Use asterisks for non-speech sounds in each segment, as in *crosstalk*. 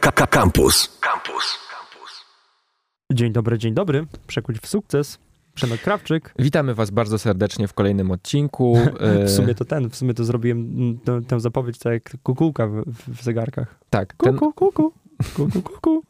Campus. Campus. Dzień dobry, dzień dobry. Przekuć w sukces. Przemek Krawczyk. Witamy Was bardzo serdecznie w kolejnym odcinku. *laughs* w sumie to ten, w sumie to zrobiłem tę, tę zapowiedź tak jak kukułka w, w zegarkach. Tak. Ten... Kuku, kuku. Kuku, kuku.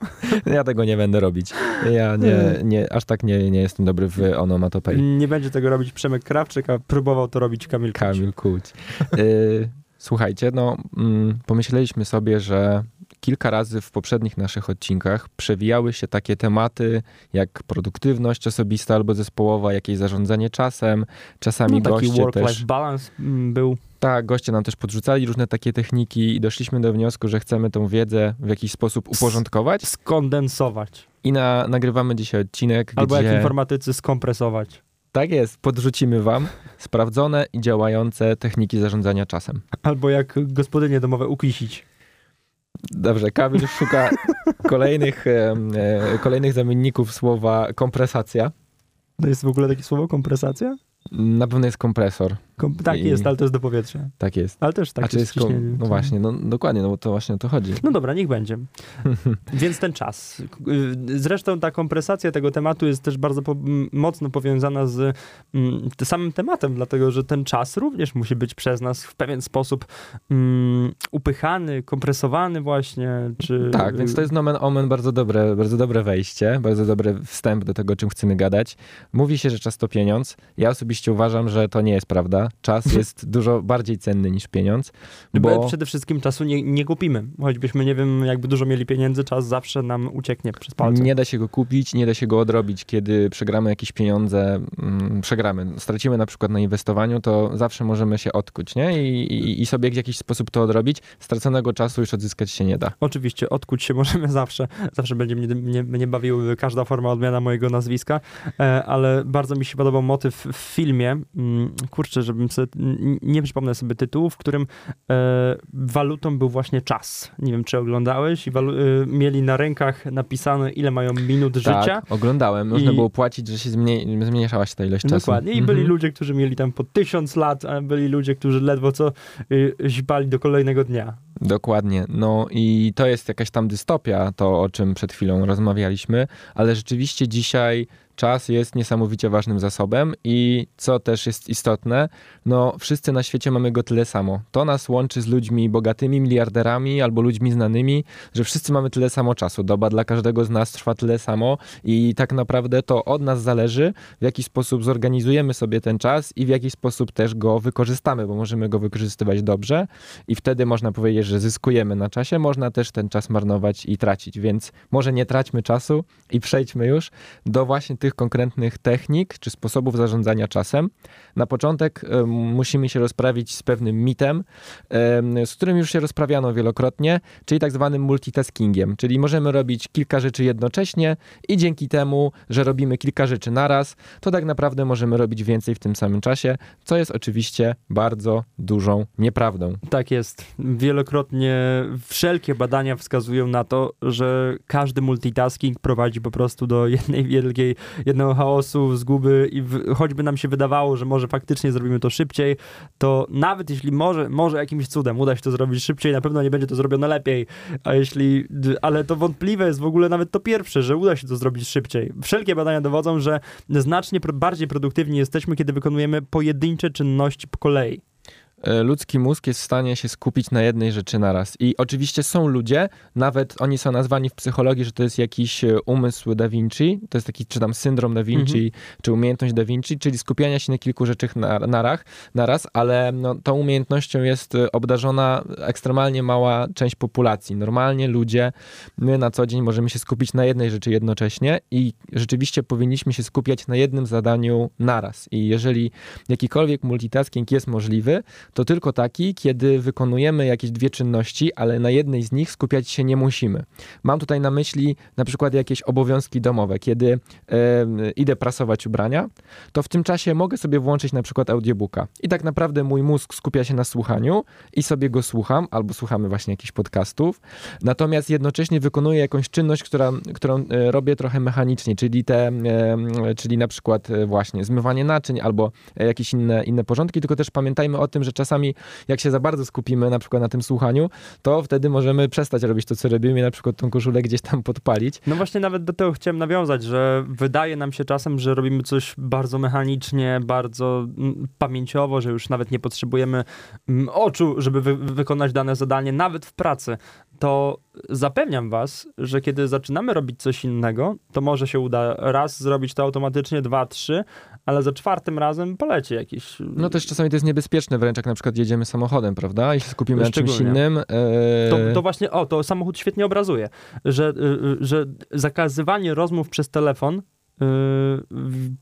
Ja tego nie będę robić. Ja nie, nie, aż tak nie, nie jestem dobry w onomatopei. Nie będzie tego robić Przemek Krawczyk, a próbował to robić Kamil Kuć. Kamil Kuć. Y, słuchajcie, no mm, pomyśleliśmy sobie, że kilka razy w poprzednich naszych odcinkach przewijały się takie tematy jak produktywność osobista albo zespołowa, jakieś zarządzanie czasem, czasami no, taki goście work-life też... balance mm, był. Tak, goście nam też podrzucali różne takie techniki i doszliśmy do wniosku, że chcemy tą wiedzę w jakiś sposób uporządkować. Skondensować. I na, nagrywamy dzisiaj odcinek, Albo gdzie... jak informatycy skompresować. Tak jest, podrzucimy wam sprawdzone i działające techniki zarządzania czasem. Albo jak gospodynie domowe ukisić. Dobrze, Kamil szuka *laughs* kolejnych, e, kolejnych zamienników słowa kompresacja. To jest w ogóle takie słowo kompresacja? Na pewno jest kompresor. Kom tak I... jest, ale to jest do powietrza. Tak jest. Ale też tak A czy jest. No właśnie, no dokładnie, no bo to właśnie o to chodzi. No dobra, niech będzie. *laughs* Więc ten czas. Zresztą ta kompresacja tego tematu jest też bardzo po mocno powiązana z mm, samym tematem, dlatego że ten czas również musi być przez nas w pewien sposób mm, upychany, kompresowany właśnie. Czy... Tak, więc to jest nomen omen bardzo dobre, bardzo dobre wejście, bardzo dobry wstęp do tego, o czym chcemy gadać. Mówi się, że czas to pieniądz. Ja osobiście uważam, że to nie jest prawda. Czas jest dużo bardziej cenny niż pieniądz. Bo, bo przede wszystkim czasu nie, nie kupimy. Choćbyśmy, nie wiem, jakby dużo mieli pieniędzy, czas zawsze nam ucieknie przez palce. Nie da się go kupić, nie da się go odrobić. Kiedy przegramy jakieś pieniądze, mm, przegramy, stracimy na przykład na inwestowaniu, to zawsze możemy się odkuć, nie? I, i, I sobie w jakiś sposób to odrobić. Straconego czasu już odzyskać się nie da. Oczywiście, odkuć się *laughs* możemy zawsze. Zawsze będzie mnie, mnie, mnie bawiły każda forma odmiana mojego nazwiska, e, ale bardzo mi się podobał motyw w filmie. Mm, kurczę, żebym sobie, nie przypomnę sobie tytułu, w którym e, walutą był właśnie czas. Nie wiem, czy oglądałeś i walu- e, mieli na rękach napisane, ile mają minut tak, życia. oglądałem. Można I... było płacić, że się zmieni- zmniejszała się ta ilość czasu. Dokładnie. I byli ludzie, którzy mieli tam po tysiąc lat, a byli ludzie, którzy ledwo co y, źbali do kolejnego dnia. Dokładnie. No i to jest jakaś tam dystopia, to o czym przed chwilą rozmawialiśmy, ale rzeczywiście dzisiaj czas jest niesamowicie ważnym zasobem i co też jest istotne, no wszyscy na świecie mamy go tyle samo. To nas łączy z ludźmi bogatymi, miliarderami albo ludźmi znanymi, że wszyscy mamy tyle samo czasu. Doba dla każdego z nas trwa tyle samo i tak naprawdę to od nas zależy, w jaki sposób zorganizujemy sobie ten czas i w jaki sposób też go wykorzystamy, bo możemy go wykorzystywać dobrze i wtedy można powiedzieć, że zyskujemy na czasie, można też ten czas marnować i tracić, więc może nie traćmy czasu i przejdźmy już do właśnie tych konkretnych technik czy sposobów zarządzania czasem. Na początek y, musimy się rozprawić z pewnym mitem, z którym już się rozprawiano wielokrotnie, czyli tak zwanym multitaskingiem, czyli możemy robić kilka rzeczy jednocześnie i dzięki temu, że robimy kilka rzeczy naraz, to tak naprawdę możemy robić więcej w tym samym czasie, co jest oczywiście bardzo dużą nieprawdą. Tak jest. Wielokrotnie wszelkie badania wskazują na to, że każdy multitasking prowadzi po prostu do jednej wielkiej, jednego chaosu, zguby i w, choćby nam się wydawało, że może faktycznie zrobimy to szybciej, to nawet jeśli może, może jakimś cudem uda się to zrobić szybciej, na pewno nie będzie to zrobione lepiej, a jeśli, ale to wątpliwe jest w ogóle nawet to pierwsze, że uda się to zrobić szybciej. Wszelkie badania dowodzą, że znacznie bardziej produktywni jesteśmy, kiedy wykonujemy pojedyncze czynności po kolei. E, ludzki mózg jest w stanie się skupić na jednej rzeczy naraz. I oczywiście są ludzie, nawet oni są nazwani w psychologii, że to jest jakiś e, umysł Da Vinci, to jest taki, czy tam syndrom Da Vinci, mhm. czy umiejętność Da Vinci, czyli skupiania się na kilku rzeczach naraz, naraz ale no, tą umiejętnością jest e, obdarzona ekstremalnie mała część populacji. Normalnie ludzie, my na co dzień możemy się skupić na jednej rzeczy jednocześnie i rzeczywiście powinniśmy się skupiać na jednym zadaniu naraz. I jeżeli jakikolwiek multitasking jest możliwy, to tylko taki, kiedy wykonujemy jakieś dwie czynności, ale na jednej z nich skupiać się nie musimy. Mam tutaj na myśli na przykład jakieś obowiązki domowe. Kiedy e, idę prasować ubrania, to w tym czasie mogę sobie włączyć na przykład audiobooka. I tak naprawdę mój mózg skupia się na słuchaniu i sobie go słucham, albo słuchamy właśnie jakichś podcastów. Natomiast jednocześnie wykonuję jakąś czynność, która, którą e, robię trochę mechanicznie, czyli te, e, czyli na przykład e, właśnie zmywanie naczyń albo jakieś inne, inne porządki, tylko też pamiętajmy o tym, że czasami jak się za bardzo skupimy na przykład na tym słuchaniu, to wtedy możemy przestać robić to, co robimy na przykład tą koszulę gdzieś tam podpalić. No właśnie nawet do tego chciałem nawiązać, że wydaje nam się czasem, że robimy coś bardzo mechanicznie, bardzo mm, pamięciowo, że już nawet nie potrzebujemy mm, oczu, żeby wy wykonać dane zadanie, nawet w pracy. To zapewniam was, że kiedy zaczynamy robić coś innego, to może się uda raz zrobić to automatycznie, dwa, trzy, ale za czwartym razem poleci jakiś... No też czasami to jest niebezpieczne wręcz, jak na przykład jedziemy samochodem, prawda? I się skupimy na czymś innym. E... To, to, właśnie, o, to samochód świetnie obrazuje, że, y, y, że zakazywanie rozmów przez telefon Y,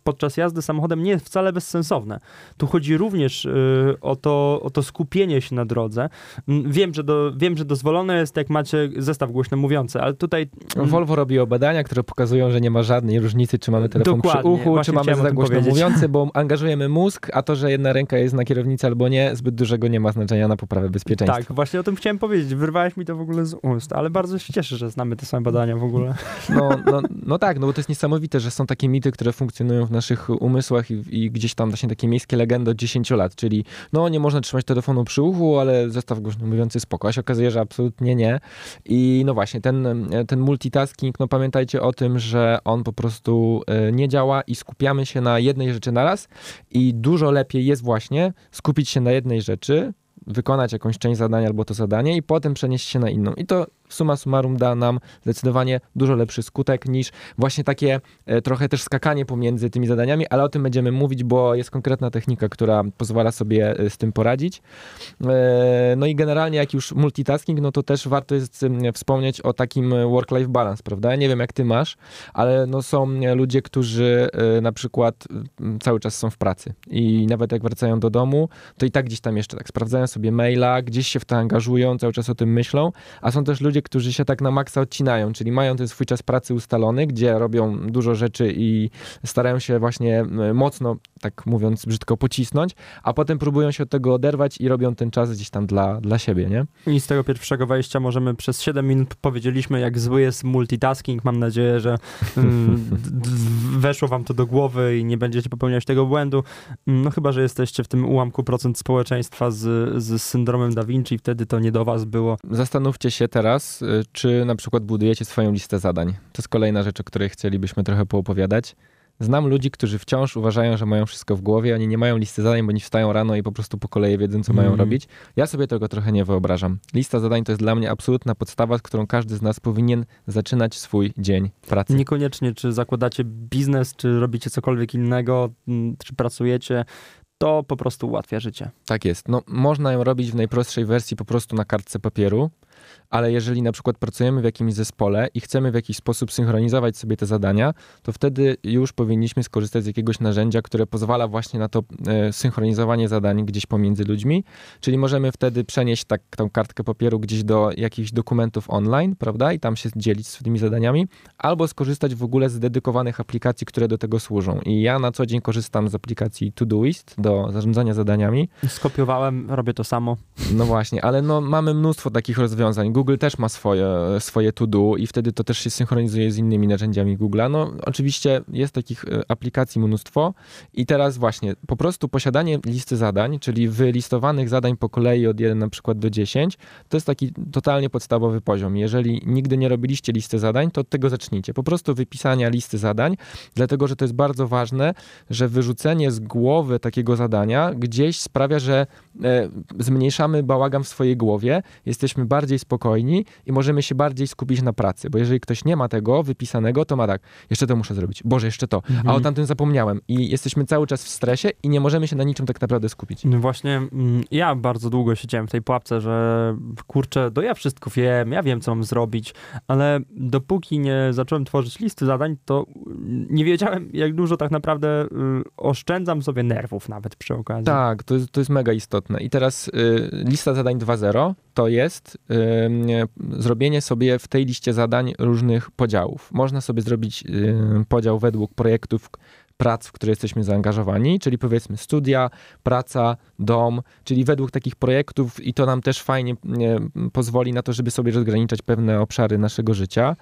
podczas jazdy samochodem nie jest wcale bezsensowne. Tu chodzi również y, o to, o to skupienie się na drodze. Wiem że, do, wiem, że dozwolone jest, jak macie zestaw głośno mówiący, ale tutaj... Mm, Volvo robiło badania, które pokazują, że nie ma żadnej różnicy, czy mamy telefon Dokładnie, przy uchu, czy mamy zestaw głośno powiedzieć. mówiący, bo angażujemy mózg, a to, że jedna ręka jest na kierownicy albo nie, zbyt dużego nie ma znaczenia na poprawę bezpieczeństwa. Tak, właśnie o tym chciałem powiedzieć. Wyrwałeś mi to w ogóle z ust, ale bardzo się cieszę, że znamy te same badania w ogóle. No, no, no tak, no bo to jest niesamowite, że są są takie mity, które funkcjonują w naszych umysłach i, i, gdzieś tam właśnie takie miejskie legendy od 10 lat, czyli no nie można trzymać telefonu przy uchu, ale zestaw głośno mówiący spoko. A się okazuje, że absolutnie nie. I no właśnie, ten, ten multitasking, no pamiętajcie o tym, że on po prostu e, nie działa i skupiamy się na jednej rzeczy naraz i dużo lepiej jest właśnie skupić się na jednej rzeczy, wykonać jakąś część zadania albo to zadanie i potem przenieść się na inną. I to suma summarum da nam zdecydowanie dużo lepszy skutek niż właśnie takie e, trochę też skakanie pomiędzy tymi zadaniami, ale o tym będziemy mówić, bo jest konkretna technika, która pozwala sobie e, z tym poradzić. E, no i generalnie jak już multitasking, no to też warto jest wspomnieć o takim work-life balance, prawda? Ja nie wiem jak ty masz, ale no są ludzie, którzy na przykład cały czas są w pracy i nawet jak wracają do domu, to i tak gdzieś tam jeszcze tak sprawdzają sobie maila, gdzieś się w to angażują, cały czas o tym myślą, a są też ludzie, którzy się tak na maksa odcinają, czyli mają ten swój czas pracy ustalony, gdzie robią dużo rzeczy i starają się właśnie mocno, tak mówiąc brzydko, pocisnąć, a potem próbują się od tego oderwać i robią ten czas gdzieś tam dla, dla siebie, nie? I z tego pierwszego wejścia możemy przez 7 minut powiedzieliśmy, jak zły jest multitasking. Mam nadzieję, że mm, weszło wam to do głowy i nie będziecie popełniać tego błędu. No chyba, że jesteście w tym ułamku procent społeczeństwa z, z syndromem Da Vinci, wtedy to nie do was było. Zastanówcie się teraz, Y, czy na przykład budujecie swoją listę zadań. To jest kolejna rzecz, o której chcielibyśmy trochę poopowiadać. Znam ludzi, którzy wciąż uważają, że mają wszystko w głowie, oni nie mają listy zadań, bo oni wstają rano i po prostu po kolei wiedzą, co mm. mają mhm. robić. Ja sobie tego trochę nie wyobrażam. Lista zadań to jest dla mnie absolutna podstawa, z którą każdy z nas powinien zaczynać swój dzień pracy. Niekoniecznie, czy zakładacie biznes, czy robicie cokolwiek innego, czy pracujecie to po prostu ułatwia życie. Tak jest. No, można ją robić w najprostszej wersji po prostu na kartce papieru, ale jeżeli na przykład pracujemy w jakimś zespole i chcemy w jakiś sposób synchronizować sobie te zadania, to wtedy już powinniśmy skorzystać z jakiegoś narzędzia, które pozwala właśnie na to e, synchronizowanie zadań gdzieś pomiędzy ludźmi, czyli możemy wtedy przenieść tak, tą kartkę papieru gdzieś do jakichś dokumentów online, prawda, i tam się dzielić z tymi zadaniami, albo skorzystać w ogóle z dedykowanych aplikacji, które do tego służą. I ja na co dzień korzystam z aplikacji Todoist do zarządzania zadaniami. Skopiowałem, robię to samo. No właśnie, ale no mamy mnóstwo takich rozwiązań. Google też ma swoje, swoje to-do i wtedy to też się synchronizuje z innymi narzędziami Google'a. No oczywiście jest takich e, aplikacji mnóstwo i teraz właśnie po prostu posiadanie listy zadań, czyli wylistowanych zadań po kolei od 1 na przykład do 10, to jest taki totalnie podstawowy poziom. Jeżeli nigdy nie robiliście listy zadań, to od tego zacznijcie. Po prostu wypisania listy zadań, dlatego że to jest bardzo ważne, że wyrzucenie z głowy takiego zadania gdzieś sprawia, że e, zmniejszamy bałagan w swojej głowie, jesteśmy bardziej spokojni spokojni i możemy się bardziej skupić na pracy, bo jeżeli ktoś nie ma tego wypisanego, to ma tak, jeszcze to muszę zrobić, Boże, jeszcze to, mhm. a o tamtym zapomniałem i jesteśmy cały czas w stresie i nie możemy się na niczym tak naprawdę skupić. No właśnie, mm, ja bardzo długo siedziałem w tej pułapce, że kurczę, to ja wszystko wiem, ja wiem, co mam zrobić, ale dopóki nie zacząłem tworzyć listy zadań, to nie wiedziałem, jak dużo tak naprawdę y, oszczędzam sobie nerwów nawet przy okazji. Tak, to jest, to jest mega istotne. I teraz y, lista zadań 2.0 to jest zrobienie sobie w tej liście zadań różnych podziałów. Można sobie zrobić podział według projektów, prac, w które jesteśmy zaangażowani, czyli powiedzmy studia, praca, dom, czyli według takich projektów i to nam też fajnie pozwoli na to, żeby sobie rozgraniczać pewne obszary naszego życia.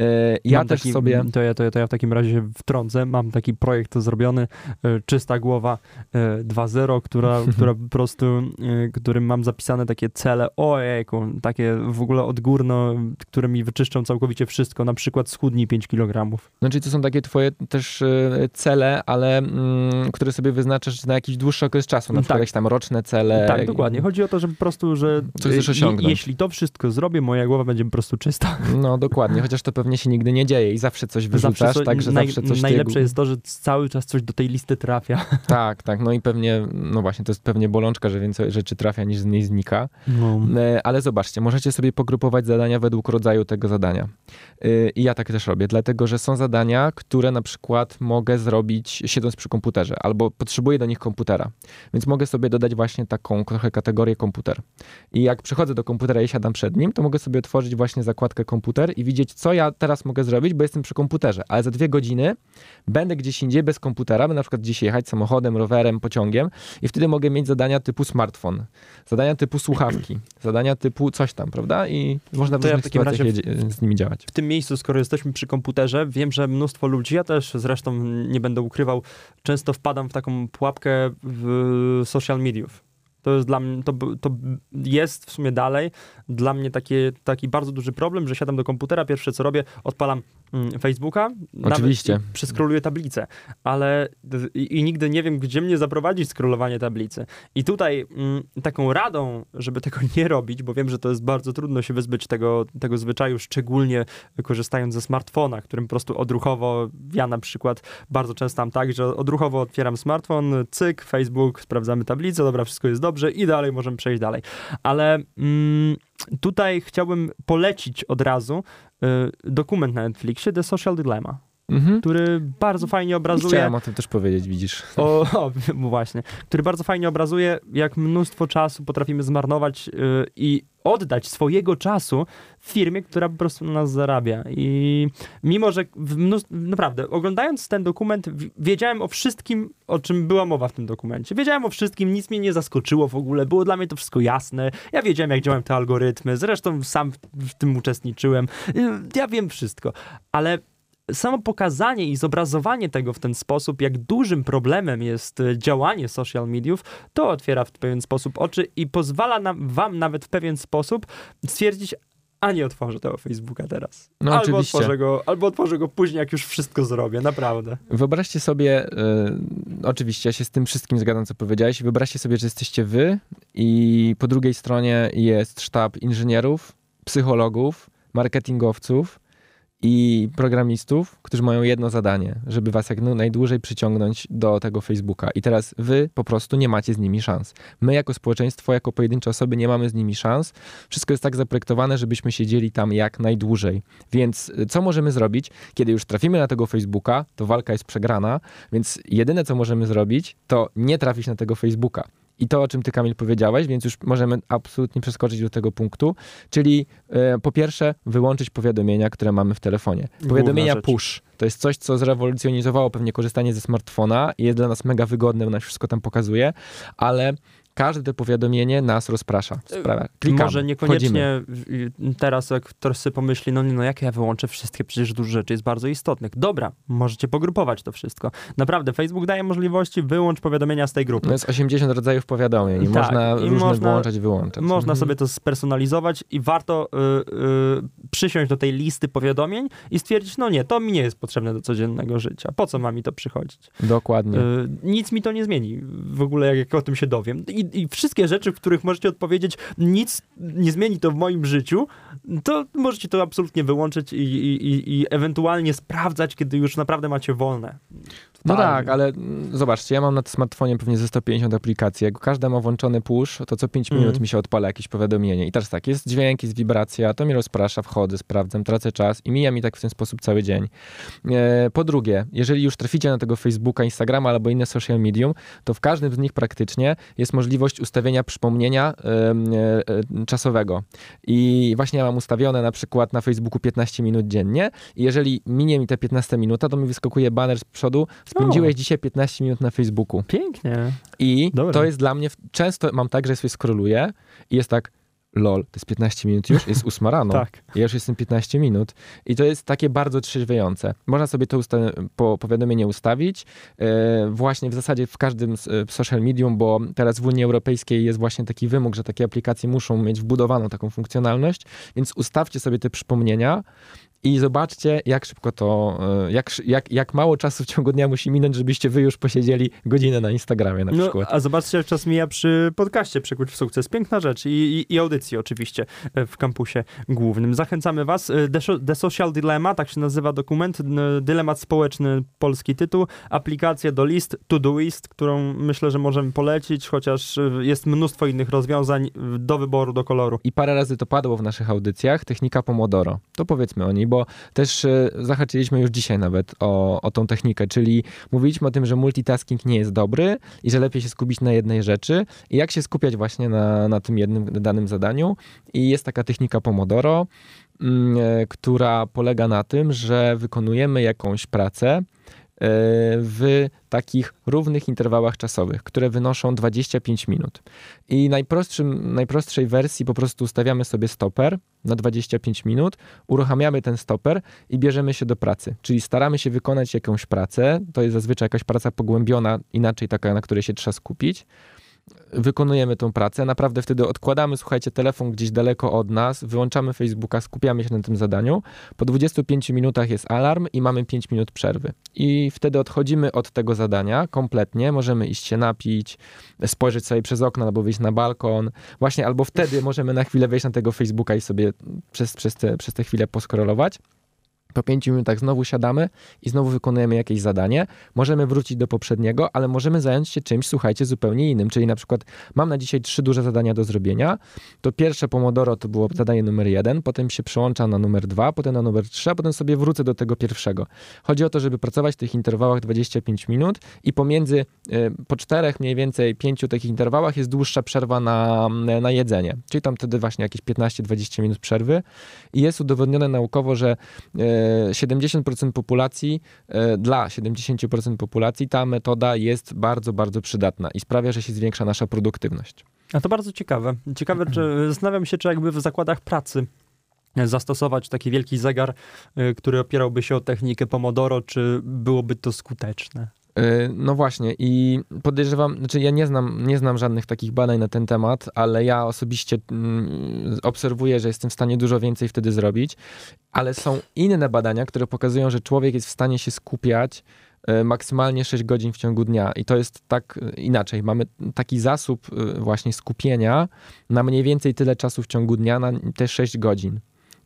E, ja Mam też taki, sobie... To ja, to, ja, to ja w takim razie wtrącę. Mam taki projekt zrobiony, e, Czysta Głowa e, 2.0, która, *laughs* która po prostu, e, którym mam zapisane takie cele, ojejku, takie w ogóle odgórno, które mi wyczyszczą całkowicie wszystko, na przykład schudnij 5 kg. Czyli to są takie twoje też e, cele, ale mm, które sobie wyznaczasz na jakiś dłuższy okres czasu, na Tak. Jakieś tam roczne cele. Tak, dokładnie. Chodzi o to, że po prostu, że Coś chcesz osiągnąć. jeśli to wszystko zrobię, moja głowa będzie po prostu czysta. No dokładnie, chociaż to pewnie się nigdy nie dzieje i zawsze coś wyrzucasz, co- także naj, zawsze coś Najlepsze tej- jest to, że cały czas coś do tej listy trafia. *laughs* Tak, tak, no i pewnie, no właśnie, to jest pewnie bolączka, że więcej rzeczy trafia niż z niej znika. No. E, Ale zobaczcie, możecie sobie pogrupować zadania według rodzaju tego zadania. E, I ja tak też robię, dlatego że są zadania, które na przykład mogę zrobić siedząc przy komputerze, albo potrzebuję do nich komputera. Więc mogę sobie dodać właśnie taką trochę kategorię komputer. I jak przychodzę do komputera i siadam przed nim, to mogę sobie otworzyć właśnie zakładkę komputer i widzieć, co ja teraz mogę zrobić, bo jestem przy komputerze. Ale za dwie godziny będę gdzieś indziej bez komputera, będę na przykład gdzieś jechać samochodem, rowerem, pociągiem i wtedy mogę mieć zadania typu smartfon, zadania typu słuchawki, zadania typu coś tam, prawda? I można w To ja w różnych sytuacjach jedzie- z nimi działać. w tym miejscu, skoro jesteśmy przy komputerze, wiem, że mnóstwo ludzi, ja też zresztą nie będę ukrywał, często wpadam w taką pułapkę w social mediów. To jest dla mnie, to, to jest w sumie dalej dla mnie takie, taki bardzo duży problem, że siadam do komputera, pierwsze co robię, odpalam Facebooka, Oczywiście. przeskroluję tablicę, ale i, i nigdy nie wiem, gdzie mnie zaprowadzi skrolowanie tablicy. I tutaj mm, taką radą, żeby tego *laughs* nie robić, bo wiem, że to jest bardzo trudno się wyzbyć tego, tego zwyczaju, szczególnie korzystając ze smartfona, którym po prostu odruchowo, ja na przykład bardzo często mam tak, że odruchowo otwieram smartfon, cyk, Facebook, sprawdzamy tablicę, dobra, wszystko jest dobrze i dalej możemy przejść dalej. Ale mm, tutaj chciałbym polecić od razu y, dokument na Netflixie The Social Dilemma, Mhm. który bardzo fajnie obrazuje... Chciałem o tym też powiedzieć, widzisz. O, o, *laughs* właśnie. Który bardzo fajnie obrazuje, jak mnóstwo czasu potrafimy zmarnować yy, i oddać swojego czasu firmie, która po prostu na nas zarabia. I mimo, że w mnóstw... naprawdę, oglądając ten dokument, w- wiedziałem o wszystkim, o czym była mowa w tym dokumencie. Wiedziałem o wszystkim, nic mnie nie zaskoczyło w ogóle, było dla mnie to wszystko jasne. Ja wiedziałem, jak działają te algorytmy, zresztą sam w, w tym uczestniczyłem. Yy, Ja wiem wszystko, ale samo pokazanie i zobrazowanie tego w ten sposób, jak dużym problemem jest e, działanie social mediów, to otwiera w pewien sposób oczy i pozwala nam, wam nawet w pewien sposób stwierdzić, a nie otworzę tego Facebooka teraz. No albo, oczywiście. otworzę go, albo otworzę go później, jak już wszystko zrobię, naprawdę. Wyobraźcie sobie, y, oczywiście ja się z tym wszystkim zgadzam, co powiedziałeś, wyobraźcie sobie, że jesteście wy i po drugiej stronie jest sztab inżynierów, psychologów, marketingowców i programistów, którzy mają jedno zadanie, żeby was jak no- najdłużej przyciągnąć do tego Facebooka. I teraz wy po prostu nie macie z nimi szans. My jako społeczeństwo, jako pojedyncze osoby nie mamy z nimi szans. Wszystko jest tak zaprojektowane, żebyśmy siedzieli tam jak najdłużej. Więc y, co możemy zrobić? Kiedy już trafimy na tego Facebooka, to walka jest przegrana, więc jedyne co możemy zrobić, to nie trafić na tego Facebooka. I to, o czym ty, Kamil, powiedziałeś, więc już możemy absolutnie przeskoczyć do tego punktu, czyli e, po pierwsze wyłączyć powiadomienia, które mamy w telefonie. Powiadomienia push. To jest coś, co zrewolucjonizowało pewnie korzystanie ze smartfona i jest dla nas mega wygodne, bo nam wszystko tam pokazuje, ale każde powiadomienie nas rozprasza. Sprawia. Klikamy, Może wchodzimy. niekoniecznie w- teraz, jak ktoś sobie pomyśli, no nie, no jak ja wyłączę wszystkie, przecież dużo rzeczy jest bardzo istotnych. Dobra, możecie pogrupować to wszystko. Naprawdę, Facebook daje możliwości, wyłącz powiadomienia z tej grupy. No jest 80 rodzajów powiadomień i Tak, można i różne można- włączać, wyłączać. Można Mhm. sobie to spersonalizować i warto y, y, przysiąść do tej listy powiadomień i stwierdzić, no nie, to mi nie jest potrzebne do codziennego życia. Po co ma mi to przychodzić? Dokładnie. Y, nic mi to nie zmieni w ogóle, jak, jak o tym się dowiem. I, I wszystkie rzeczy, w których możecie odpowiedzieć, nic nie zmieni to w moim życiu, to możecie to absolutnie wyłączyć i, i, i, ewentualnie sprawdzać, kiedy już naprawdę macie wolne. No tak, ale mm, zobaczcie, ja mam na smartfonie pewnie ze 150 aplikacji. Jak każda ma włączony push, to co 5 minut Mhm. mi się odpala jakieś powiadomienie. I teraz tak, jest dźwięk, jest wibracja, to mnie rozprasza, wchodzę, sprawdzam, tracę czas i mija mi tak w ten sposób cały dzień. E, po drugie, jeżeli już traficie na tego Facebooka, Instagrama albo inne social medium, to w każdym z nich praktycznie jest możliwość ustawienia przypomnienia e, e, czasowego. I właśnie ja mam ustawione na przykład na Facebooku 15 minut dziennie i jeżeli minie mi te 15 minuta, to mi wyskakuje banner z przodu, spędziłeś dzisiaj 15 minut na Facebooku. Pięknie. I Dobra. to jest dla mnie, często mam tak, że sobie scrolluję i jest tak, lol, to jest 15 minut już, jest 8 rano. *laughs* Tak. Ja już jestem 15 minut i to jest takie bardzo trzeźwiejące. Można sobie to usta- po powiadomienie ustawić e, właśnie w zasadzie w każdym e, social medium, bo teraz w Unii Europejskiej jest właśnie taki wymóg, że takie aplikacje muszą mieć wbudowaną taką funkcjonalność, więc ustawcie sobie te przypomnienia i zobaczcie, jak szybko to, e, jak, jak, jak mało czasu w ciągu dnia musi minąć, żebyście wy już posiedzieli godzinę na Instagramie na No, przykład. a zobaczcie, jak czas mija przy podcaście Przekuć w sukces. Piękna rzecz i, i, i audycji oczywiście e, w kampusie głównym. Zachęcamy was. E, The, The Social Dilemma, tak się nazywa dokument, dylemat społeczny, polski tytuł. Aplikacja do list, Todoist, którą myślę, że możemy polecić, chociaż jest mnóstwo innych rozwiązań do wyboru, do koloru. I parę razy to padło w naszych audycjach, technika Pomodoro. To powiedzmy o niej, bo też e, zahaczyliśmy już dzisiaj nawet o, o tą technikę, czyli mówiliśmy o tym, że multitasking nie jest dobry i że lepiej się skupić na jednej rzeczy i jak się skupiać właśnie na, na tym jednym danym zadaniu. I jest taka technika Pomodoro, mm, e, która polega na tym, że wykonujemy jakąś pracę w takich równych interwałach czasowych, które wynoszą 25 minut. I najprostszym, najprostszej wersji po prostu ustawiamy sobie stoper na 25 minut, uruchamiamy ten stoper i bierzemy się do pracy. Czyli staramy się wykonać jakąś pracę, to jest zazwyczaj jakaś praca pogłębiona, inaczej taka, na której się trzeba skupić. Wykonujemy tą pracę, naprawdę wtedy odkładamy, słuchajcie, telefon gdzieś daleko od nas, wyłączamy Facebooka, skupiamy się na tym zadaniu. Po 25 minutach jest alarm i mamy 5 minut przerwy. I wtedy odchodzimy od tego zadania kompletnie, możemy iść się napić, spojrzeć sobie przez okno albo wyjść na balkon. Właśnie albo wtedy możemy na chwilę wejść na tego Facebooka i sobie przez, przez, te, przez te chwilę poskrolować. Po pięciu minutach znowu siadamy i znowu wykonujemy jakieś zadanie. Możemy wrócić do poprzedniego, ale możemy zająć się czymś, słuchajcie, zupełnie innym. Czyli na przykład mam na dzisiaj trzy duże zadania do zrobienia. To pierwsze Pomodoro to było zadanie numer jeden, potem się przełącza na numer dwa, potem na numer trzy, a potem sobie wrócę do tego pierwszego. Chodzi o to, żeby pracować w tych interwałach 25 minut i pomiędzy y, po czterech, mniej więcej pięciu takich interwałach jest dłuższa przerwa na, na jedzenie. Czyli tam wtedy właśnie jakieś 15-20 minut przerwy. I jest udowodnione naukowo, że e, 70% populacji, e, dla 70% populacji ta metoda jest bardzo, bardzo przydatna i sprawia, że się zwiększa nasza produktywność. A to bardzo ciekawe. Ciekawe, czy zastanawiam się, czy jakby w zakładach pracy zastosować taki wielki zegar, y, który opierałby się o technikę Pomodoro, czy byłoby to skuteczne? E, No właśnie i podejrzewam, znaczy ja nie znam, nie znam żadnych takich badań na ten temat, ale ja osobiście mm, obserwuję, że jestem w stanie dużo więcej wtedy zrobić, ale są inne badania, które pokazują, że człowiek jest w stanie się skupiać e, maksymalnie 6 godzin w ciągu dnia i to jest tak e, inaczej. Mamy taki zasób właśnie skupienia na mniej więcej tyle czasu w ciągu dnia na te 6 godzin.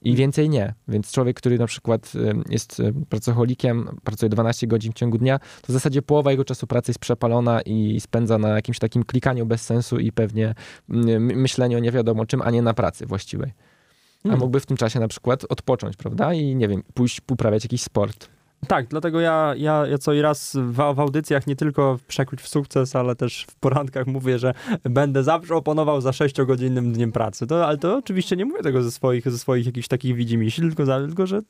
I więcej nie. Więc człowiek, który na przykład jest pracocholikiem, pracuje 12 godzin w ciągu dnia, to w zasadzie połowa jego czasu pracy jest przepalona i spędza na jakimś takim klikaniu bez sensu i pewnie myśleniu nie wiadomo czym, a nie na pracy właściwej. A Hmm. mógłby w tym czasie na przykład odpocząć, prawda? I nie wiem, pójść uprawiać jakiś sport. Tak, dlatego ja, ja, ja co i raz w, w audycjach, nie tylko w Przekróć w sukces, ale też w porankach mówię, że będę zawsze oponował za sześciogodzinnym dniem pracy. To, ale to oczywiście nie mówię tego ze swoich, ze swoich jakichś takich widzimisił, tylko, za, tylko że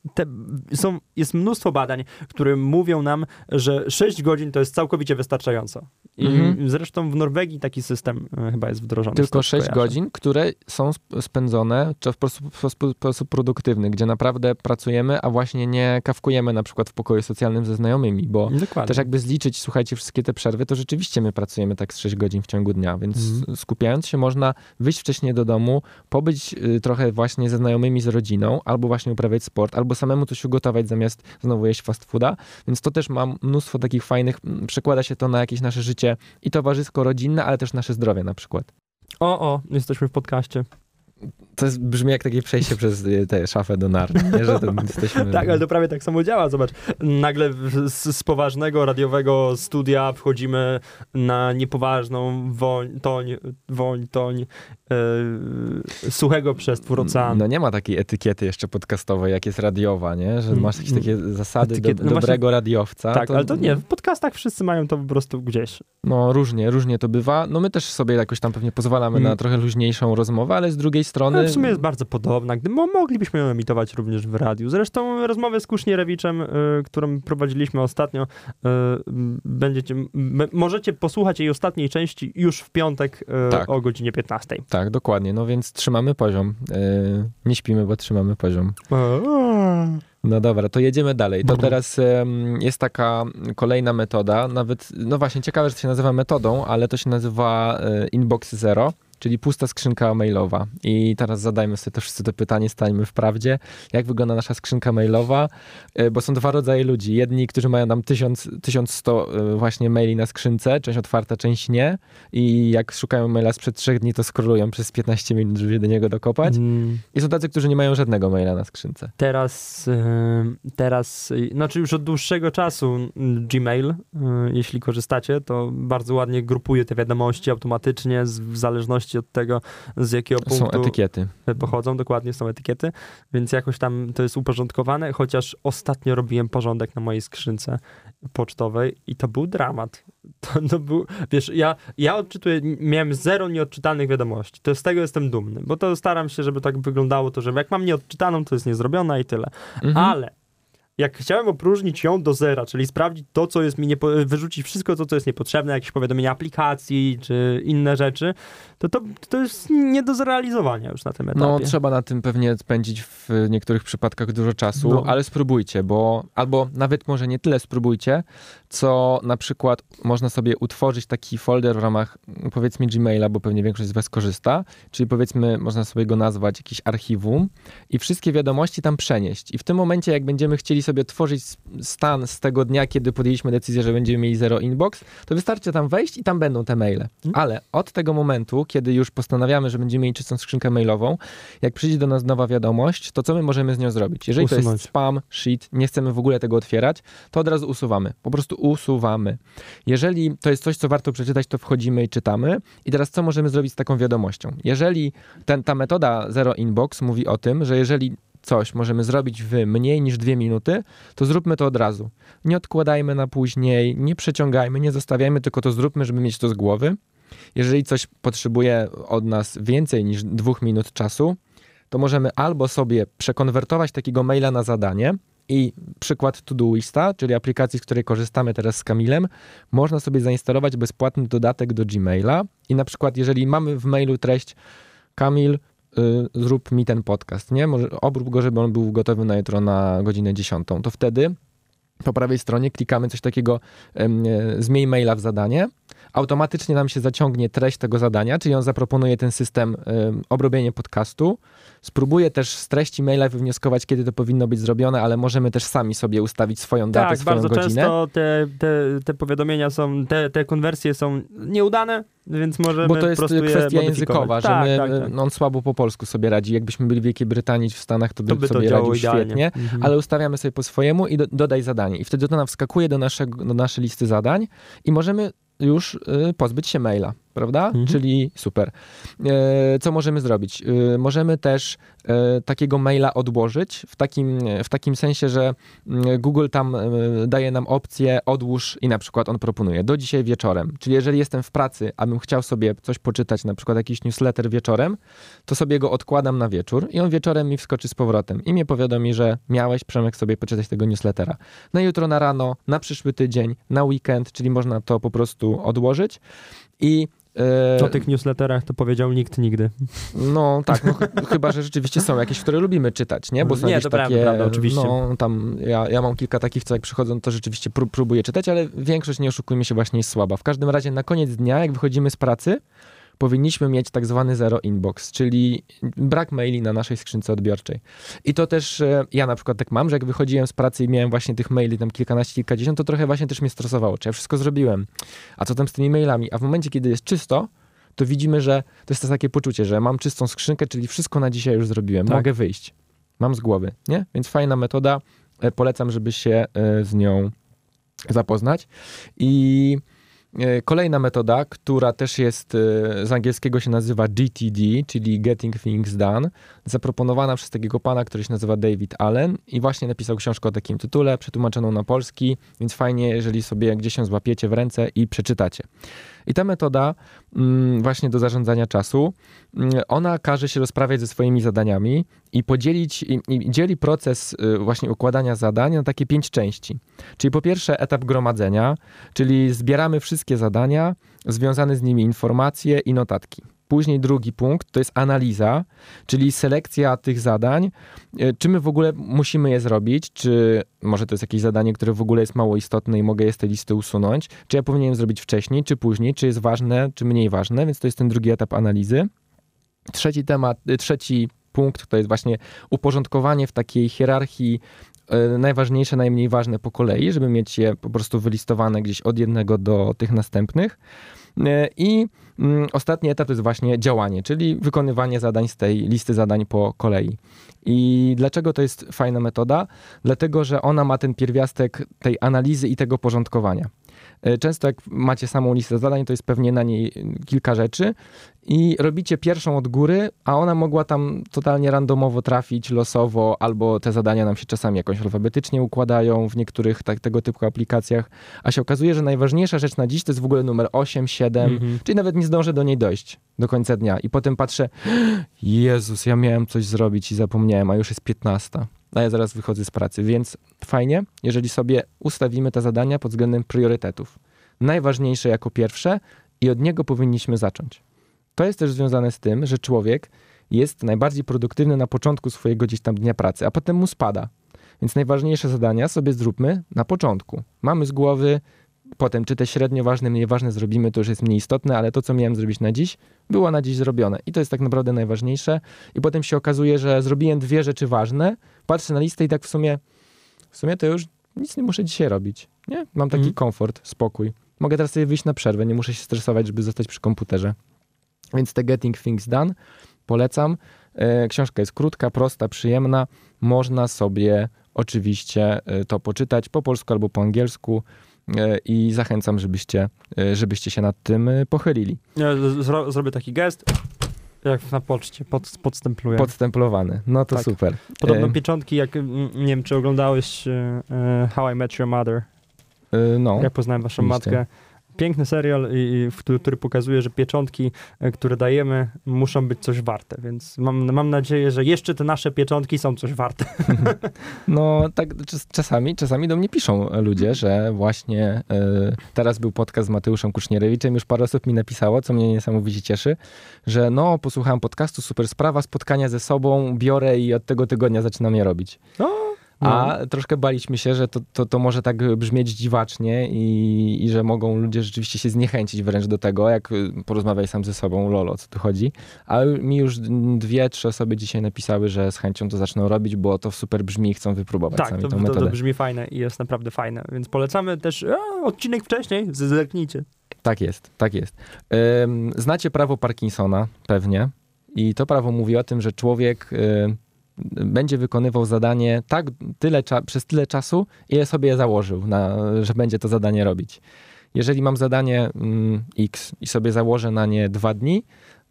są, jest mnóstwo badań, które mówią nam, że 6 godzin to jest całkowicie wystarczająco. I Mhm. zresztą w Norwegii taki system e, chyba jest wdrożony. Tylko tego, co 6 kojarzę. godzin, które są sp- spędzone czy w sposób, w sposób, w sposób produktywny, gdzie naprawdę pracujemy, a właśnie nie kawkujemy na przykład w pokoju socjalnym ze znajomymi, bo Dokładnie. Też jakby zliczyć, słuchajcie, wszystkie te przerwy, to rzeczywiście my pracujemy tak z 6 godzin w ciągu dnia, więc Mhm. skupiając się można wyjść wcześniej do domu, pobyć y, trochę właśnie ze znajomymi, z rodziną, albo właśnie uprawiać sport, albo samemu coś ugotować zamiast znowu jeść fast fooda, więc to też ma mnóstwo takich fajnych, przekłada się to na jakieś nasze życie i towarzysko-rodzinne, ale też nasze zdrowie na przykład. O, o, jesteśmy w podcaście. To jest, brzmi jak takie przejście przez y, tę szafę do nar, nie? że to *laughs* jesteśmy... Tak, ale to prawie tak samo działa. Zobacz, nagle z, z poważnego radiowego studia wchodzimy na niepoważną woń, toń, woń, toń e, suchego przestwór oceanu. No nie ma takiej etykiety jeszcze podcastowej, jak jest radiowa, nie? Że masz jakieś takie zasady Etykiety- do, no właśnie- dobrego radiowca. tak, ale to nie, w podcastach wszyscy mają to po prostu gdzieś. No różnie, różnie to bywa. No my też sobie jakoś tam pewnie pozwalamy Mm. na trochę luźniejszą rozmowę, ale z drugiej strony... Ale w sumie jest bardzo podobna, gdy mo, moglibyśmy ją emitować również w radiu. Zresztą rozmowę z Kusznierewiczem, y, którą prowadziliśmy ostatnio, y, będziecie, m, możecie posłuchać jej ostatniej części już w piątek y, Tak. o godzinie 15. Tak, dokładnie. No więc trzymamy poziom. Yy, nie śpimy, bo trzymamy poziom. No dobra, to jedziemy dalej. To teraz um, jest taka kolejna metoda, nawet, no właśnie, ciekawe, że to się nazywa metodą, ale to się nazywa e, Inbox Zero czyli pusta skrzynka mailowa. I teraz zadajmy sobie to wszyscy to pytanie, stańmy w prawdzie, jak wygląda nasza skrzynka mailowa, e, bo są dwa rodzaje ludzi. Jedni, którzy mają tam 1000, 1100 e, właśnie maili na skrzynce, część otwarta, część nie i jak szukają maila sprzed trzech dni, to scrollują przez 15 minut, żeby do niego dokopać. Mm. I są tacy, którzy nie mają żadnego maila na skrzynce. Teraz, teraz, znaczy już od dłuższego czasu Gmail, e, jeśli korzystacie, to bardzo ładnie grupuje te wiadomości automatycznie w zależności zależności od tego, z jakiego punktu są etykiety. pochodzą, dokładnie są etykiety, więc jakoś tam to jest uporządkowane, chociaż ostatnio robiłem porządek na mojej skrzynce pocztowej i to był dramat. *laughs* To, to był, wiesz, ja, ja odczytuję, miałem zero nieodczytanych wiadomości, to z tego jestem dumny, bo to staram się, żeby tak wyglądało to, że jak mam nieodczytaną, to jest niezrobiona i tyle. Mhm. Ale jak chciałem opróżnić ją do zera, czyli sprawdzić to, co jest mi nie, wyrzucić wszystko to, co jest niepotrzebne, jakieś powiadomienia aplikacji czy inne rzeczy, to, to to jest nie do zrealizowania już na tym etapie. No, trzeba na tym pewnie spędzić w niektórych przypadkach dużo czasu, no. ale spróbujcie, bo albo nawet może nie tyle spróbujcie, co na przykład można sobie utworzyć taki folder w ramach powiedzmy Gmaila, bo pewnie większość z was korzysta, czyli powiedzmy można sobie go nazwać jakiś archiwum i wszystkie wiadomości tam przenieść. I w tym momencie, jak będziemy chcieli sobie tworzyć stan z tego dnia, kiedy podjęliśmy decyzję, że będziemy mieli zero inbox, to wystarczy tam wejść i tam będą te maile. Hmm? Ale od tego momentu, kiedy już postanawiamy, że będziemy mieli czystą skrzynkę mailową, jak przyjdzie do nas nowa wiadomość, to co my możemy z nią zrobić? Jeżeli Usunąć. to jest spam, sheet, nie chcemy w ogóle tego otwierać, to od razu usuwamy. Po prostu usuwamy. Jeżeli to jest coś, co warto przeczytać, to wchodzimy i czytamy. I teraz co możemy zrobić z taką wiadomością? Jeżeli ten, ta metoda Zero Inbox mówi o tym, że jeżeli coś możemy zrobić w mniej niż dwie minuty, to zróbmy to od razu. Nie odkładajmy na później, nie przeciągajmy, nie zostawiajmy, tylko to zróbmy, żeby mieć to z głowy. Jeżeli coś potrzebuje od nas więcej niż dwóch minut czasu, to możemy albo sobie przekonwertować takiego maila na zadanie, i przykład Todoista, czyli aplikacji, z której korzystamy teraz z Kamilem, można sobie zainstalować bezpłatny dodatek do Gmaila i na przykład jeżeli mamy w mailu treść Kamil, y, zrób mi ten podcast, nie? Może obrób go, żeby on był gotowy na jutro na godzinę 10. To wtedy po prawej stronie klikamy coś takiego y, zmień maila w zadanie automatycznie nam się zaciągnie treść tego zadania, czyli on zaproponuje ten system y, obrobienie podcastu. Spróbuje też z treści maila wywnioskować, kiedy to powinno być zrobione, ale możemy też sami sobie ustawić swoją datę, tak, swoją bardzo godzinę. często te, te, te powiadomienia są, te, te konwersje są nieudane, więc możemy Bo to jest kwestia językowa, że tak, my, tak, tak. No on słabo po polsku sobie radzi. Jakbyśmy byli w Wielkiej Brytanii czy w Stanach, to by, to by sobie to radził idealnie. świetnie, mhm. ale ustawiamy sobie po swojemu i do, dodaj zadanie. I wtedy to nam wskakuje do, naszego, do naszej listy zadań i możemy już y, pozbyć się maila prawda? Mhm. Czyli super. E, co możemy zrobić? E, możemy też e, takiego maila odłożyć w takim, w takim sensie, że mm, Google tam daje nam opcję odłóż i na przykład on proponuje do dzisiaj wieczorem. Czyli jeżeli jestem w pracy, a bym chciał sobie coś poczytać, na przykład jakiś newsletter wieczorem, to sobie go odkładam na wieczór i on wieczorem mi wskoczy z powrotem i mnie powiadomi, że miałeś, Przemek, sobie poczytać tego newslettera. Na jutro, na rano, na przyszły tydzień, na weekend, czyli można to po prostu odłożyć. I o tych newsletterach to powiedział nikt nigdy. No tak, no, ch chyba, że rzeczywiście są jakieś, które lubimy czytać, nie? Bo są nie, jakieś to takie, prawda, prawda, oczywiście. No, tam ja, ja mam kilka takich, co jak przychodzą, to rzeczywiście prób, próbuję czytać, ale większość, nie oszukujmy się, właśnie jest słaba. W każdym razie na koniec dnia, jak wychodzimy z pracy, powinniśmy mieć tak zwany zero inbox, czyli brak maili na naszej skrzynce odbiorczej. I to też e, ja na przykład tak mam, że jak wychodziłem z pracy i miałem właśnie tych maili tam kilkanaście, kilkadziesiąt, to trochę właśnie też mnie stresowało, czy ja wszystko zrobiłem, a co tam z tymi mailami? A w momencie, kiedy jest czysto, to widzimy, że to jest to takie poczucie, że mam czystą skrzynkę, czyli wszystko na dzisiaj już zrobiłem, tak. mogę wyjść. Mam z głowy, nie? Więc fajna metoda, e, polecam, żeby się e, z nią zapoznać. I kolejna metoda, która też jest e, z angielskiego się nazywa GTD, czyli Getting Things Done, zaproponowana przez takiego pana, który się nazywa David Allen i właśnie napisał książkę o takim tytule, przetłumaczoną na polski, więc fajnie, jeżeli sobie gdzieś się złapiecie w ręce i przeczytacie. I ta metoda mm, właśnie do zarządzania czasu, mm, ona każe się rozprawiać ze swoimi zadaniami i podzielić, i, i dzieli proces y, właśnie układania zadań na takie pięć części. Czyli po pierwsze etap gromadzenia, czyli zbieramy wszystkie zadania, związane z nimi informacje i notatki. Później drugi punkt to jest analiza, czyli selekcja tych zadań. E, czy my w ogóle musimy je zrobić? Czy może to jest jakieś zadanie, które w ogóle jest mało istotne i mogę je z tej listy usunąć? Czy ja powinienem zrobić wcześniej, czy później? Czy jest ważne, czy mniej ważne? Więc to jest ten drugi etap analizy. Trzeci temat, y, trzeci punkt to jest właśnie uporządkowanie w takiej hierarchii y, najważniejsze, najmniej ważne po kolei, żeby mieć je po prostu wylistowane gdzieś od jednego do tych następnych. Y, I mm, ostatni etap to jest właśnie działanie, czyli wykonywanie zadań z tej listy zadań po kolei. I dlaczego to jest fajna metoda? Dlatego, że ona ma ten pierwiastek tej analizy i tego porządkowania. E, często jak macie samą listę zadań, to jest pewnie na niej kilka rzeczy i robicie pierwszą od góry, a ona mogła tam totalnie randomowo trafić, losowo, albo te zadania nam się czasami jakoś alfabetycznie układają w niektórych tak, tego typu aplikacjach, a się okazuje, że najważniejsza rzecz na dziś to jest w ogóle numer 8, 7, mhm. czyli nawet nie zdążę do niej dojść do końca dnia i potem patrzę, *gasps* Jezus, ja miałem coś zrobić i zapomniałem, a już jest 15 a ja zaraz wychodzę z pracy, więc fajnie, jeżeli sobie ustawimy te zadania pod względem priorytetów. Najważniejsze jako pierwsze i od niego powinniśmy zacząć. To jest też związane z tym, że człowiek jest najbardziej produktywny na początku swojego gdzieś tam dnia pracy, a potem mu spada. Więc najważniejsze zadania sobie zróbmy na początku. Mamy z głowy, potem czy te średnio ważne, mniej ważne zrobimy, to już jest mniej istotne, ale to, co miałem zrobić na dziś, było na dziś zrobione. I to jest tak naprawdę najważniejsze. I potem się okazuje, że zrobiłem dwie rzeczy ważne, patrzę na listę i tak w sumie, w sumie to już nic nie muszę dzisiaj robić. Nie? Mam taki mm. komfort, spokój. Mogę teraz sobie wyjść na przerwę, nie muszę się stresować, żeby zostać przy komputerze. Więc te Getting Things Done polecam. E, książka jest krótka, prosta, przyjemna. Można sobie oczywiście e, to poczytać po polsku albo po angielsku. E, i zachęcam, żebyście, e, żebyście się nad tym e, pochylili. Zro, zrobię taki gest, jak na poczcie, pod, podstempluję. Podtemplowany, no to tak. super. Podobno pieczątki, jak nie wiem, czy oglądałeś How I Met Your Mother. No. Jak poznałem waszą oczywiście. matkę piękny serial, i, który, który, pokazuje, że pieczątki, e, które dajemy, muszą być coś warte, więc mam, mam nadzieję, że jeszcze te nasze pieczątki są coś warte. *laughs* No tak czasami, czasami do mnie piszą ludzie, że właśnie y, teraz był podcast z Mateuszem Kucznierewiczem, już parę osób mi napisało, co mnie niesamowicie cieszy, że no posłuchałem podcastu, super sprawa, spotkania ze sobą, biorę i od tego tygodnia zaczynam je robić. No, a no. troszkę baliśmy się, że to, to, to może tak brzmieć dziwacznie i, i że mogą ludzie rzeczywiście się zniechęcić wręcz do tego, jak porozmawiaj sam ze sobą, lolo, co tu chodzi. A mi już dwie, trzy osoby dzisiaj napisały, że z chęcią to zaczną robić, bo to super brzmi i chcą wypróbować tak, sami to, tą metodę. to, to brzmi fajne i jest naprawdę fajne, więc polecamy też a, odcinek wcześniej, zerknijcie. Tak jest, tak jest. Znacie prawo Parkinsona pewnie i to prawo mówi o tym, że człowiek będzie wykonywał zadanie tak tyle przez tyle czasu, ile sobie założył, na, że będzie to zadanie robić. Jeżeli mam zadanie mm, X i sobie założę na nie dwa dni,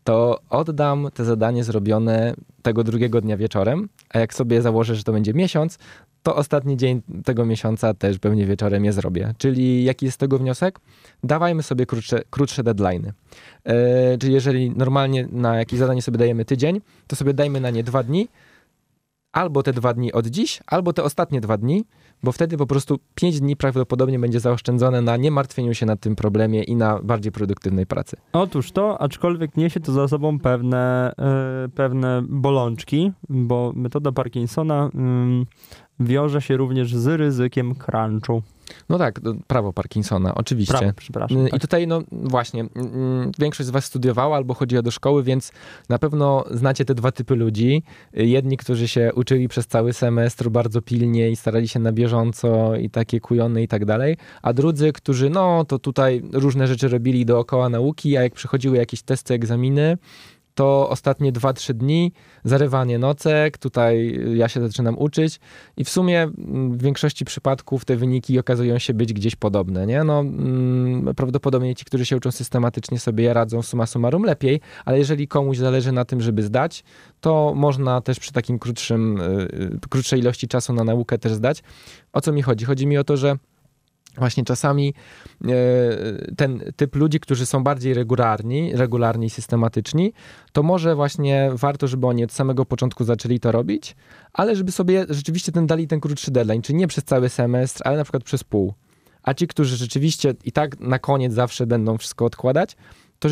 to oddam te zadanie zrobione tego drugiego dnia wieczorem, a jak sobie założę, że to będzie miesiąc, to ostatni dzień tego miesiąca też pewnie wieczorem je zrobię. Czyli jaki jest tego wniosek? Dawajmy sobie krótsze, krótsze. Yy, czyli jeżeli normalnie na jakieś zadanie sobie dajemy tydzień, to sobie dajmy na nie dwa dni, albo te dwa dni od dziś, albo te ostatnie dwa dni, bo wtedy po prostu pięć dni prawdopodobnie będzie zaoszczędzone na niemartwieniu się nad tym problemie i na bardziej produktywnej pracy. Otóż to, aczkolwiek niesie to za sobą pewne, yy, pewne bolączki, bo metoda Parkinsona yy, wiąże się również z ryzykiem crunchu. No tak, prawo Parkinsona, oczywiście. Prawo, przepraszam. I tak. tutaj, no właśnie, większość z was studiowała albo chodziła do szkoły, więc na pewno znacie te dwa typy ludzi. Jedni, którzy się uczyli przez cały semestr bardzo pilnie i starali się na bieżąco i takie kujone i tak dalej, a drudzy, którzy no to tutaj różne rzeczy robili dookoła nauki, a jak przychodziły jakieś testy, egzaminy, to ostatnie 2-3 dni, zarywanie nocek, tutaj ja się zaczynam uczyć i w sumie mm, w większości przypadków te wyniki okazują się być gdzieś podobne, nie? No, mm, prawdopodobnie ci, którzy się uczą systematycznie sobie radzą suma summarum lepiej, ale jeżeli komuś zależy na tym, żeby zdać, to można też przy takim krótszym, y, y, krótszej ilości czasu na naukę też zdać. O co mi chodzi? Chodzi mi o to, że Właśnie czasami e, ten typ ludzi, którzy są bardziej regularni, regularni systematyczni, to może właśnie warto, żeby oni od samego początku zaczęli to robić, ale żeby sobie rzeczywiście ten dali ten krótszy deadline, czyli nie przez cały semestr, ale na przykład przez pół. A ci, którzy rzeczywiście i tak na koniec zawsze będą wszystko odkładać, to,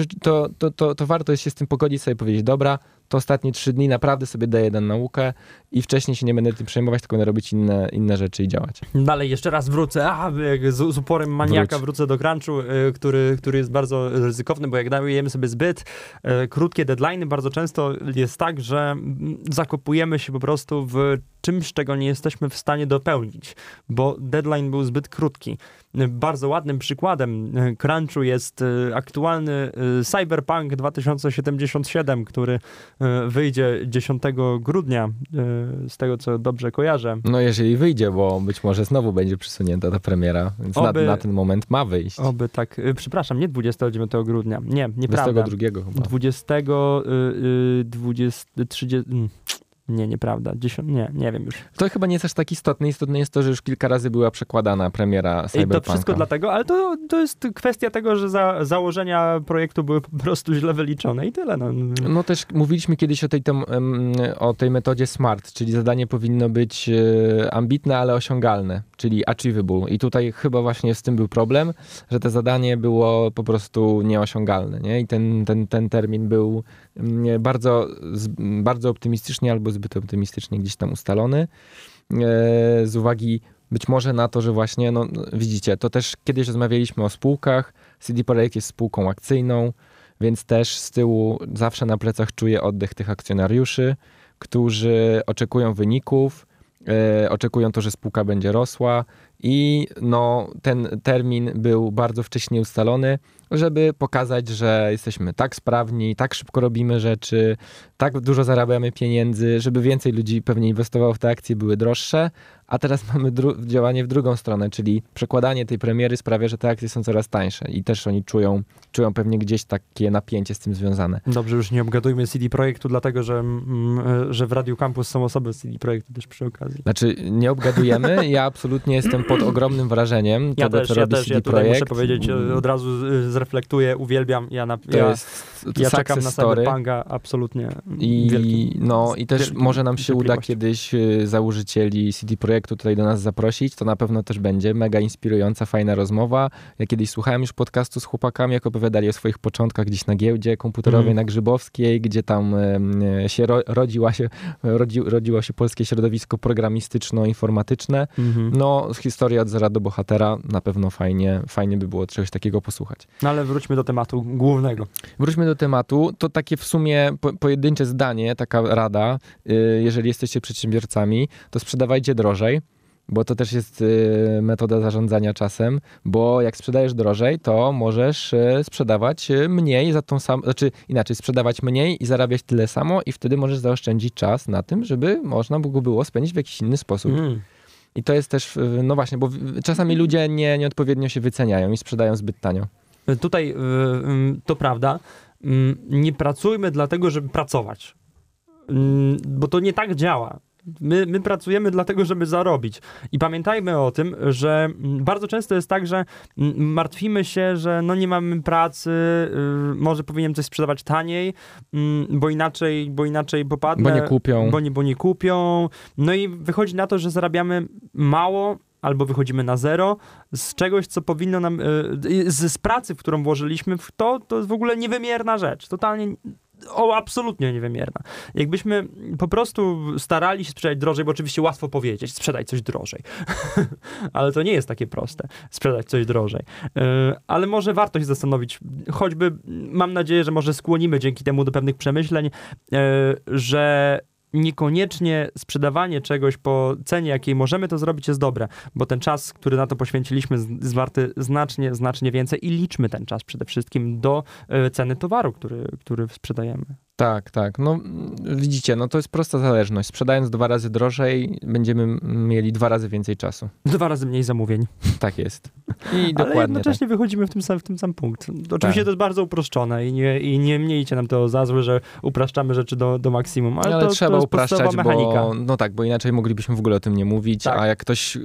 to, to, to warto jest się z tym pogodzić, sobie powiedzieć, dobra, to ostatnie trzy dni naprawdę sobie daję na naukę i wcześniej się nie będę tym przejmować, tylko będę robić inne, inne rzeczy i działać. Dalej, jeszcze raz wrócę, a, z, z uporem maniaka Wróć. wrócę do crunchu, y, który, który jest bardzo ryzykowny, bo jak dajemy sobie zbyt y, krótkie deadlines, bardzo często jest tak, że mm, zakopujemy się po prostu w czymś, czego nie jesteśmy w stanie dopełnić, bo deadline był zbyt krótki. Bardzo ładnym przykładem y, crunchu jest aktualny Cyberpunk 2077, który wyjdzie 10 grudnia, y, z tego co dobrze kojarzę. No jeżeli wyjdzie, bo być może znowu będzie przesunięta ta premiera, więc na, Oby- na ten moment ma wyjść. Oby tak, y, przepraszam, nie 29 grudnia, nie, nieprawda. 22 chyba. 20, y, y, 20, 30, mm, nie, nieprawda, 10, nie, nie wiem już. To chyba nie jest aż tak istotne. Istotne jest to, że już kilka razy była przekładana premiera I Cyberpunka. to wszystko dlatego, ale to, to jest kwestia tego, że za, założenia projektu były po prostu źle wyliczone i tyle. No. No też mówiliśmy kiedyś o tej, o tej metodzie SMART, czyli zadanie powinno być e, ambitne, ale osiągalne, czyli achievable. I tutaj chyba właśnie z tym był problem, że to zadanie było po prostu nieosiągalne. Nie? I ten, ten, ten termin był mm, bardzo, bardzo optymistycznie albo zbyt optymistycznie gdzieś tam ustalony. E, z uwagi być może na to, że właśnie, no widzicie, to też kiedyś rozmawialiśmy o spółkach. CD Projekt jest spółką akcyjną, więc też z tyłu zawsze na plecach czuję oddech tych akcjonariuszy, którzy oczekują wyników, oczekują to, że spółka będzie rosła i no, ten termin był bardzo wcześnie ustalony, żeby pokazać, że jesteśmy tak sprawni, tak szybko robimy rzeczy, tak dużo zarabiamy pieniędzy, żeby więcej ludzi pewnie inwestowało w te akcje, były droższe, a teraz *laughs* mamy działanie w drugą stronę, czyli przekładanie tej premiery sprawia, że te akcje są coraz tańsze i też oni czują, czują pewnie gdzieś takie napięcie z tym związane. Dobrze, już nie obgadujmy CD Projektu, dlatego że, mm, e, że w Radiu Campus są osoby z CD Projektu też przy okazji. Znaczy, nie obgadujemy, ja absolutnie *clears throat* jestem pod *clears throat* ogromnym wrażeniem Ja tego, też, co ja robi też, CD ja Projekt. muszę powiedzieć, e, od razu e, zreflektuję, uwielbiam, ja, na, To ja, jest to ja czekam na story. Cyberpunka, absolutnie I, wielki, no, I też wielki może nam się uda kiedyś y, założycieli CD Projektu tutaj do nas zaprosić, to na pewno też będzie mega inspirująca, fajna rozmowa. Ja kiedyś słuchałem już podcastu z chłopakami, jak opowiadali o swoich początkach gdzieś na giełdzie komputerowej Mhm. na Grzybowskiej, gdzie tam się ro, rodziła się, rodzi, rodziło się polskie środowisko programistyczno-informatyczne. Mhm. No, historia od zera do bohatera, na pewno fajnie, fajnie by było czegoś takiego posłuchać. No ale wróćmy do tematu głównego. Wróćmy do tematu. To takie w sumie po, pojedyncze zdanie, taka rada, y, jeżeli jesteście przedsiębiorcami, to sprzedawajcie drożej, bo to też jest y, metoda zarządzania czasem, bo jak sprzedajesz drożej, to możesz y, sprzedawać mniej za tą samą, znaczy inaczej, sprzedawać mniej i zarabiać tyle samo i wtedy możesz zaoszczędzić czas na tym, żeby można go było spędzić w jakiś inny sposób. Mm. I to jest też, no właśnie, bo czasami ludzie nie, nieodpowiednio się wyceniają i sprzedają zbyt tanio. Tutaj to prawda. Mm, Nie pracujmy dlatego, żeby pracować. Mm, Bo to nie tak działa. My, my pracujemy dlatego, żeby zarobić. I pamiętajmy o tym, że mm, bardzo często jest tak, że mm, martwimy się, że no nie mamy pracy, y, może powinienem coś sprzedawać taniej, mm, bo inaczej, bo inaczej popadnę. Bo nie kupią. Bo nie, bo nie kupią. No i wychodzi na to, że zarabiamy mało albo wychodzimy na zero z czegoś, co powinno nam, y, z, z pracy, w którą włożyliśmy w to, to jest w ogóle niewymierna rzecz. Totalnie, o, absolutnie niewymierna. Jakbyśmy po prostu starali się sprzedać drożej, bo oczywiście łatwo powiedzieć, sprzedaj coś drożej. *laughs* ale to nie jest takie proste, sprzedać coś drożej. Y, ale może warto się zastanowić, choćby mam nadzieję, że może skłonimy dzięki temu do pewnych przemyśleń, y, że niekoniecznie sprzedawanie czegoś po cenie, jakiej możemy to zrobić, jest dobre, bo ten czas, który na to poświęciliśmy, jest warty znacznie, znacznie więcej i liczmy ten czas przede wszystkim do e, ceny towaru, który, który sprzedajemy. Tak, tak. No mm, widzicie, no to jest prosta zależność. Sprzedając dwa razy drożej, będziemy mieli dwa razy więcej czasu. Dwa razy mniej zamówień. Tak jest. *laughs* I Ale dokładnie tak. jednocześnie wychodzimy w tym, sam, w tym sam punkt. Oczywiście Tak. to jest bardzo uproszczone i nie, i nie miejcie nam to za złe, że upraszczamy rzeczy do, do maksimum, ale, Ale, to, trzeba to upraszczać, bo no tak, bo inaczej moglibyśmy w ogóle o tym nie mówić, Tak. a jak ktoś y,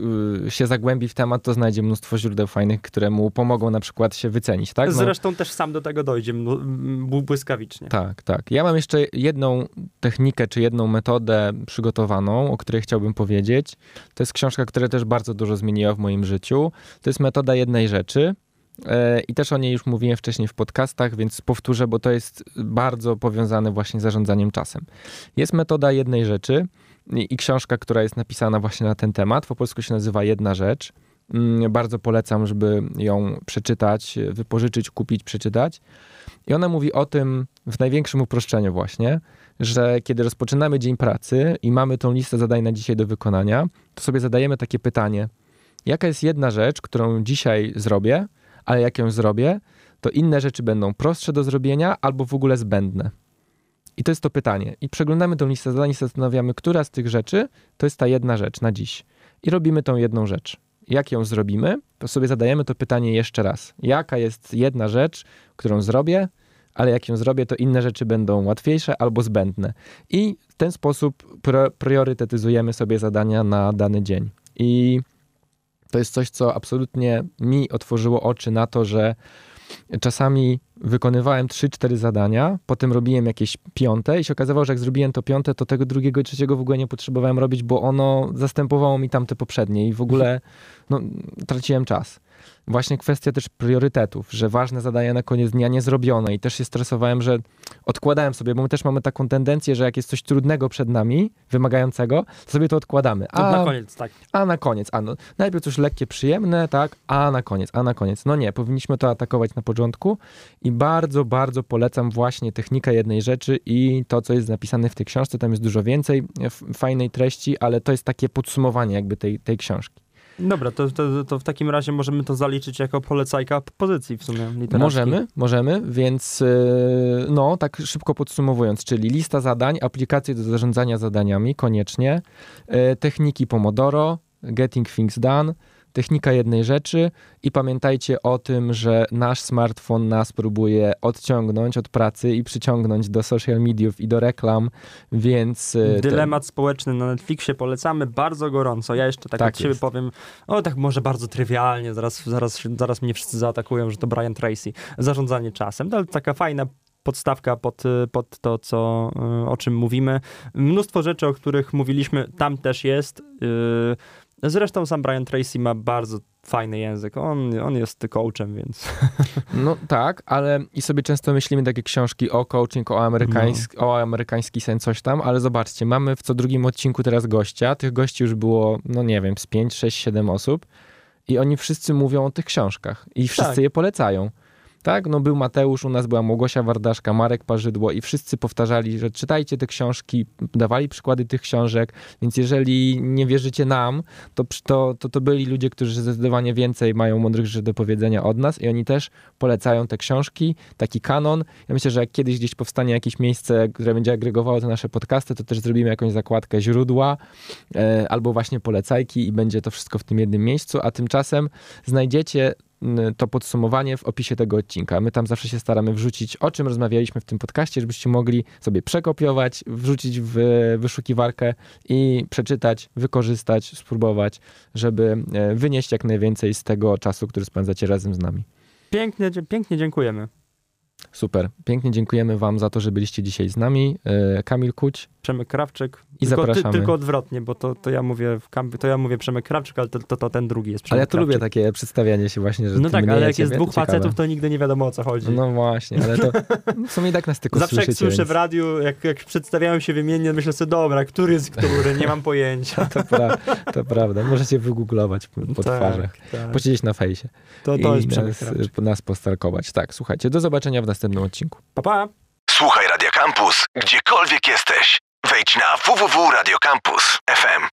się zagłębi w temat, to znajdzie mnóstwo źródeł fajnych, które mu pomogą na przykład się wycenić, tak? No, Zresztą też sam do tego dojdzie błyskawicznie. tak, tak. Ja mam jeszcze jedną technikę, czy jedną metodę przygotowaną, o której chciałbym powiedzieć. To jest książka, która też bardzo dużo zmieniła w moim życiu. To jest metoda jednej rzeczy. e, i też o niej już mówiłem wcześniej w podcastach, więc powtórzę, bo to jest bardzo powiązane właśnie z zarządzaniem czasem. Jest metoda jednej rzeczy i książka, która jest napisana właśnie na ten temat. Po polsku się nazywa Jedna Rzecz. Mm, bardzo polecam, żeby ją przeczytać, wypożyczyć, kupić, przeczytać. I ona mówi o tym w największym uproszczeniu właśnie, że kiedy rozpoczynamy dzień pracy i mamy tą listę zadań na dzisiaj do wykonania, to sobie zadajemy takie pytanie: jaka jest jedna rzecz, którą dzisiaj zrobię, ale jak ją zrobię, to inne rzeczy będą prostsze do zrobienia albo w ogóle zbędne. I to jest to pytanie. I przeglądamy tą listę zadań i zastanawiamy, która z tych rzeczy to jest ta jedna rzecz na dziś. I robimy tą jedną rzecz. Jak ją zrobimy, to sobie zadajemy to pytanie jeszcze raz. Jaka jest jedna rzecz, którą zrobię, ale jak ją zrobię, to inne rzeczy będą łatwiejsze albo zbędne. I w ten sposób priorytetyzujemy sobie zadania na dany dzień. I to jest coś, co absolutnie mi otworzyło oczy na to, że czasami wykonywałem 3-4 zadania, potem robiłem jakieś piąte i się okazywało, że jak zrobiłem to piąte, to tego drugiego i trzeciego w ogóle nie potrzebowałem robić, bo ono zastępowało mi tamte poprzednie i w ogóle no, traciłem czas właśnie kwestia też priorytetów, że ważne zadania na koniec dnia nie zrobione i też się stresowałem, że odkładałem sobie, bo my też mamy taką tendencję, że jak jest coś trudnego przed nami, wymagającego, to sobie to odkładamy. A to na koniec, tak. A na koniec, a no, najpierw coś lekkie, przyjemne, tak, a na koniec, a na koniec. No nie, powinniśmy to atakować na początku i bardzo, bardzo polecam właśnie technikę jednej rzeczy i to, co jest napisane w tej książce, tam jest dużo więcej fajnej treści, ale to jest takie podsumowanie jakby tej, tej książki. Dobra, to, to, to, w takim razie możemy to zaliczyć jako polecajka pozycji w sumie literackiej. Możemy, możemy, więc e, no, tak szybko podsumowując, czyli lista zadań, aplikacje do zarządzania zadaniami koniecznie, e, techniki Pomodoro, Getting Things Done, technika jednej rzeczy i pamiętajcie o tym, że nasz smartfon nas próbuje odciągnąć od pracy i przyciągnąć do social mediów i do reklam, więc... E, Dylemat ten... społeczny na Netflixie polecamy bardzo gorąco. Ja jeszcze tak, tak od siebie powiem, o tak może bardzo trywialnie, zaraz, zaraz, zaraz mnie wszyscy zaatakują, że to Brian Tracy. Zarządzanie czasem, to taka fajna podstawka pod, pod to, co, e, o czym mówimy. Mnóstwo rzeczy, o których mówiliśmy, tam też jest. Yy, Zresztą sam Brian Tracy ma bardzo fajny język. On, on jest coachem, więc. *laughs* No tak, ale i sobie często myślimy takie książki o coaching, o, amerykański, no. o amerykański sen, coś tam, ale zobaczcie, mamy w co drugim odcinku teraz gościa. Tych gości już było, no nie wiem, z 5, 6, 7 osób. I oni wszyscy mówią o tych książkach i wszyscy tak. je polecają. Tak, no był Mateusz, u nas była Małgosia Wardaszka, Marek Parzydło i wszyscy powtarzali, że czytajcie te książki, dawali przykłady tych książek, więc jeżeli nie wierzycie nam, to, to, to, to byli ludzie, którzy zdecydowanie więcej mają mądrych rzeczy do powiedzenia od nas i oni też polecają te książki, taki kanon. Ja myślę, że jak kiedyś gdzieś powstanie jakieś miejsce, które będzie agregowało te nasze podcasty, to też zrobimy jakąś zakładkę źródła e, albo właśnie polecajki i będzie to wszystko w tym jednym miejscu, a tymczasem znajdziecie to podsumowanie w opisie tego odcinka. My tam zawsze się staramy wrzucić, o czym rozmawialiśmy w tym podcaście, żebyście mogli sobie przekopiować, wrzucić w wyszukiwarkę i przeczytać, wykorzystać, spróbować, żeby e, wynieść jak najwięcej z tego czasu, który spędzacie razem z nami. Pięknie, pięknie dziękujemy. Super. Pięknie dziękujemy Wam za to, że byliście dzisiaj z nami. E, Kamil Kuć. Przemek Krawczyk. I tylko, zapraszamy. Ty, tylko odwrotnie, bo to, to ja mówię to ja mówię Przemek Krawczyk, ale to, to, to ten drugi jest Przemek Ale ja tu lubię takie przedstawianie się właśnie, że No tak, ale jak jest dwóch ciekawe. facetów, to nigdy nie wiadomo o co chodzi. No właśnie, ale to *laughs* w sumie tak nas tylko Zawsze jak słyszę więc... w radiu, jak, jak przedstawiają się wymiennie, myślę sobie, dobra, który jest który, nie mam pojęcia. *laughs* to, pra to prawda, możecie wygooglować po, tak, twarzach, tak. posiedzieć na fejsie. To, to jest nas, nas postarkować. Tak, słuchajcie, do zobaczenia w następnym odcinku. Pa, pa. Słuchaj Radio Campus, gdziekolwiek jesteś. Wejdź na www.radiocampus.fm.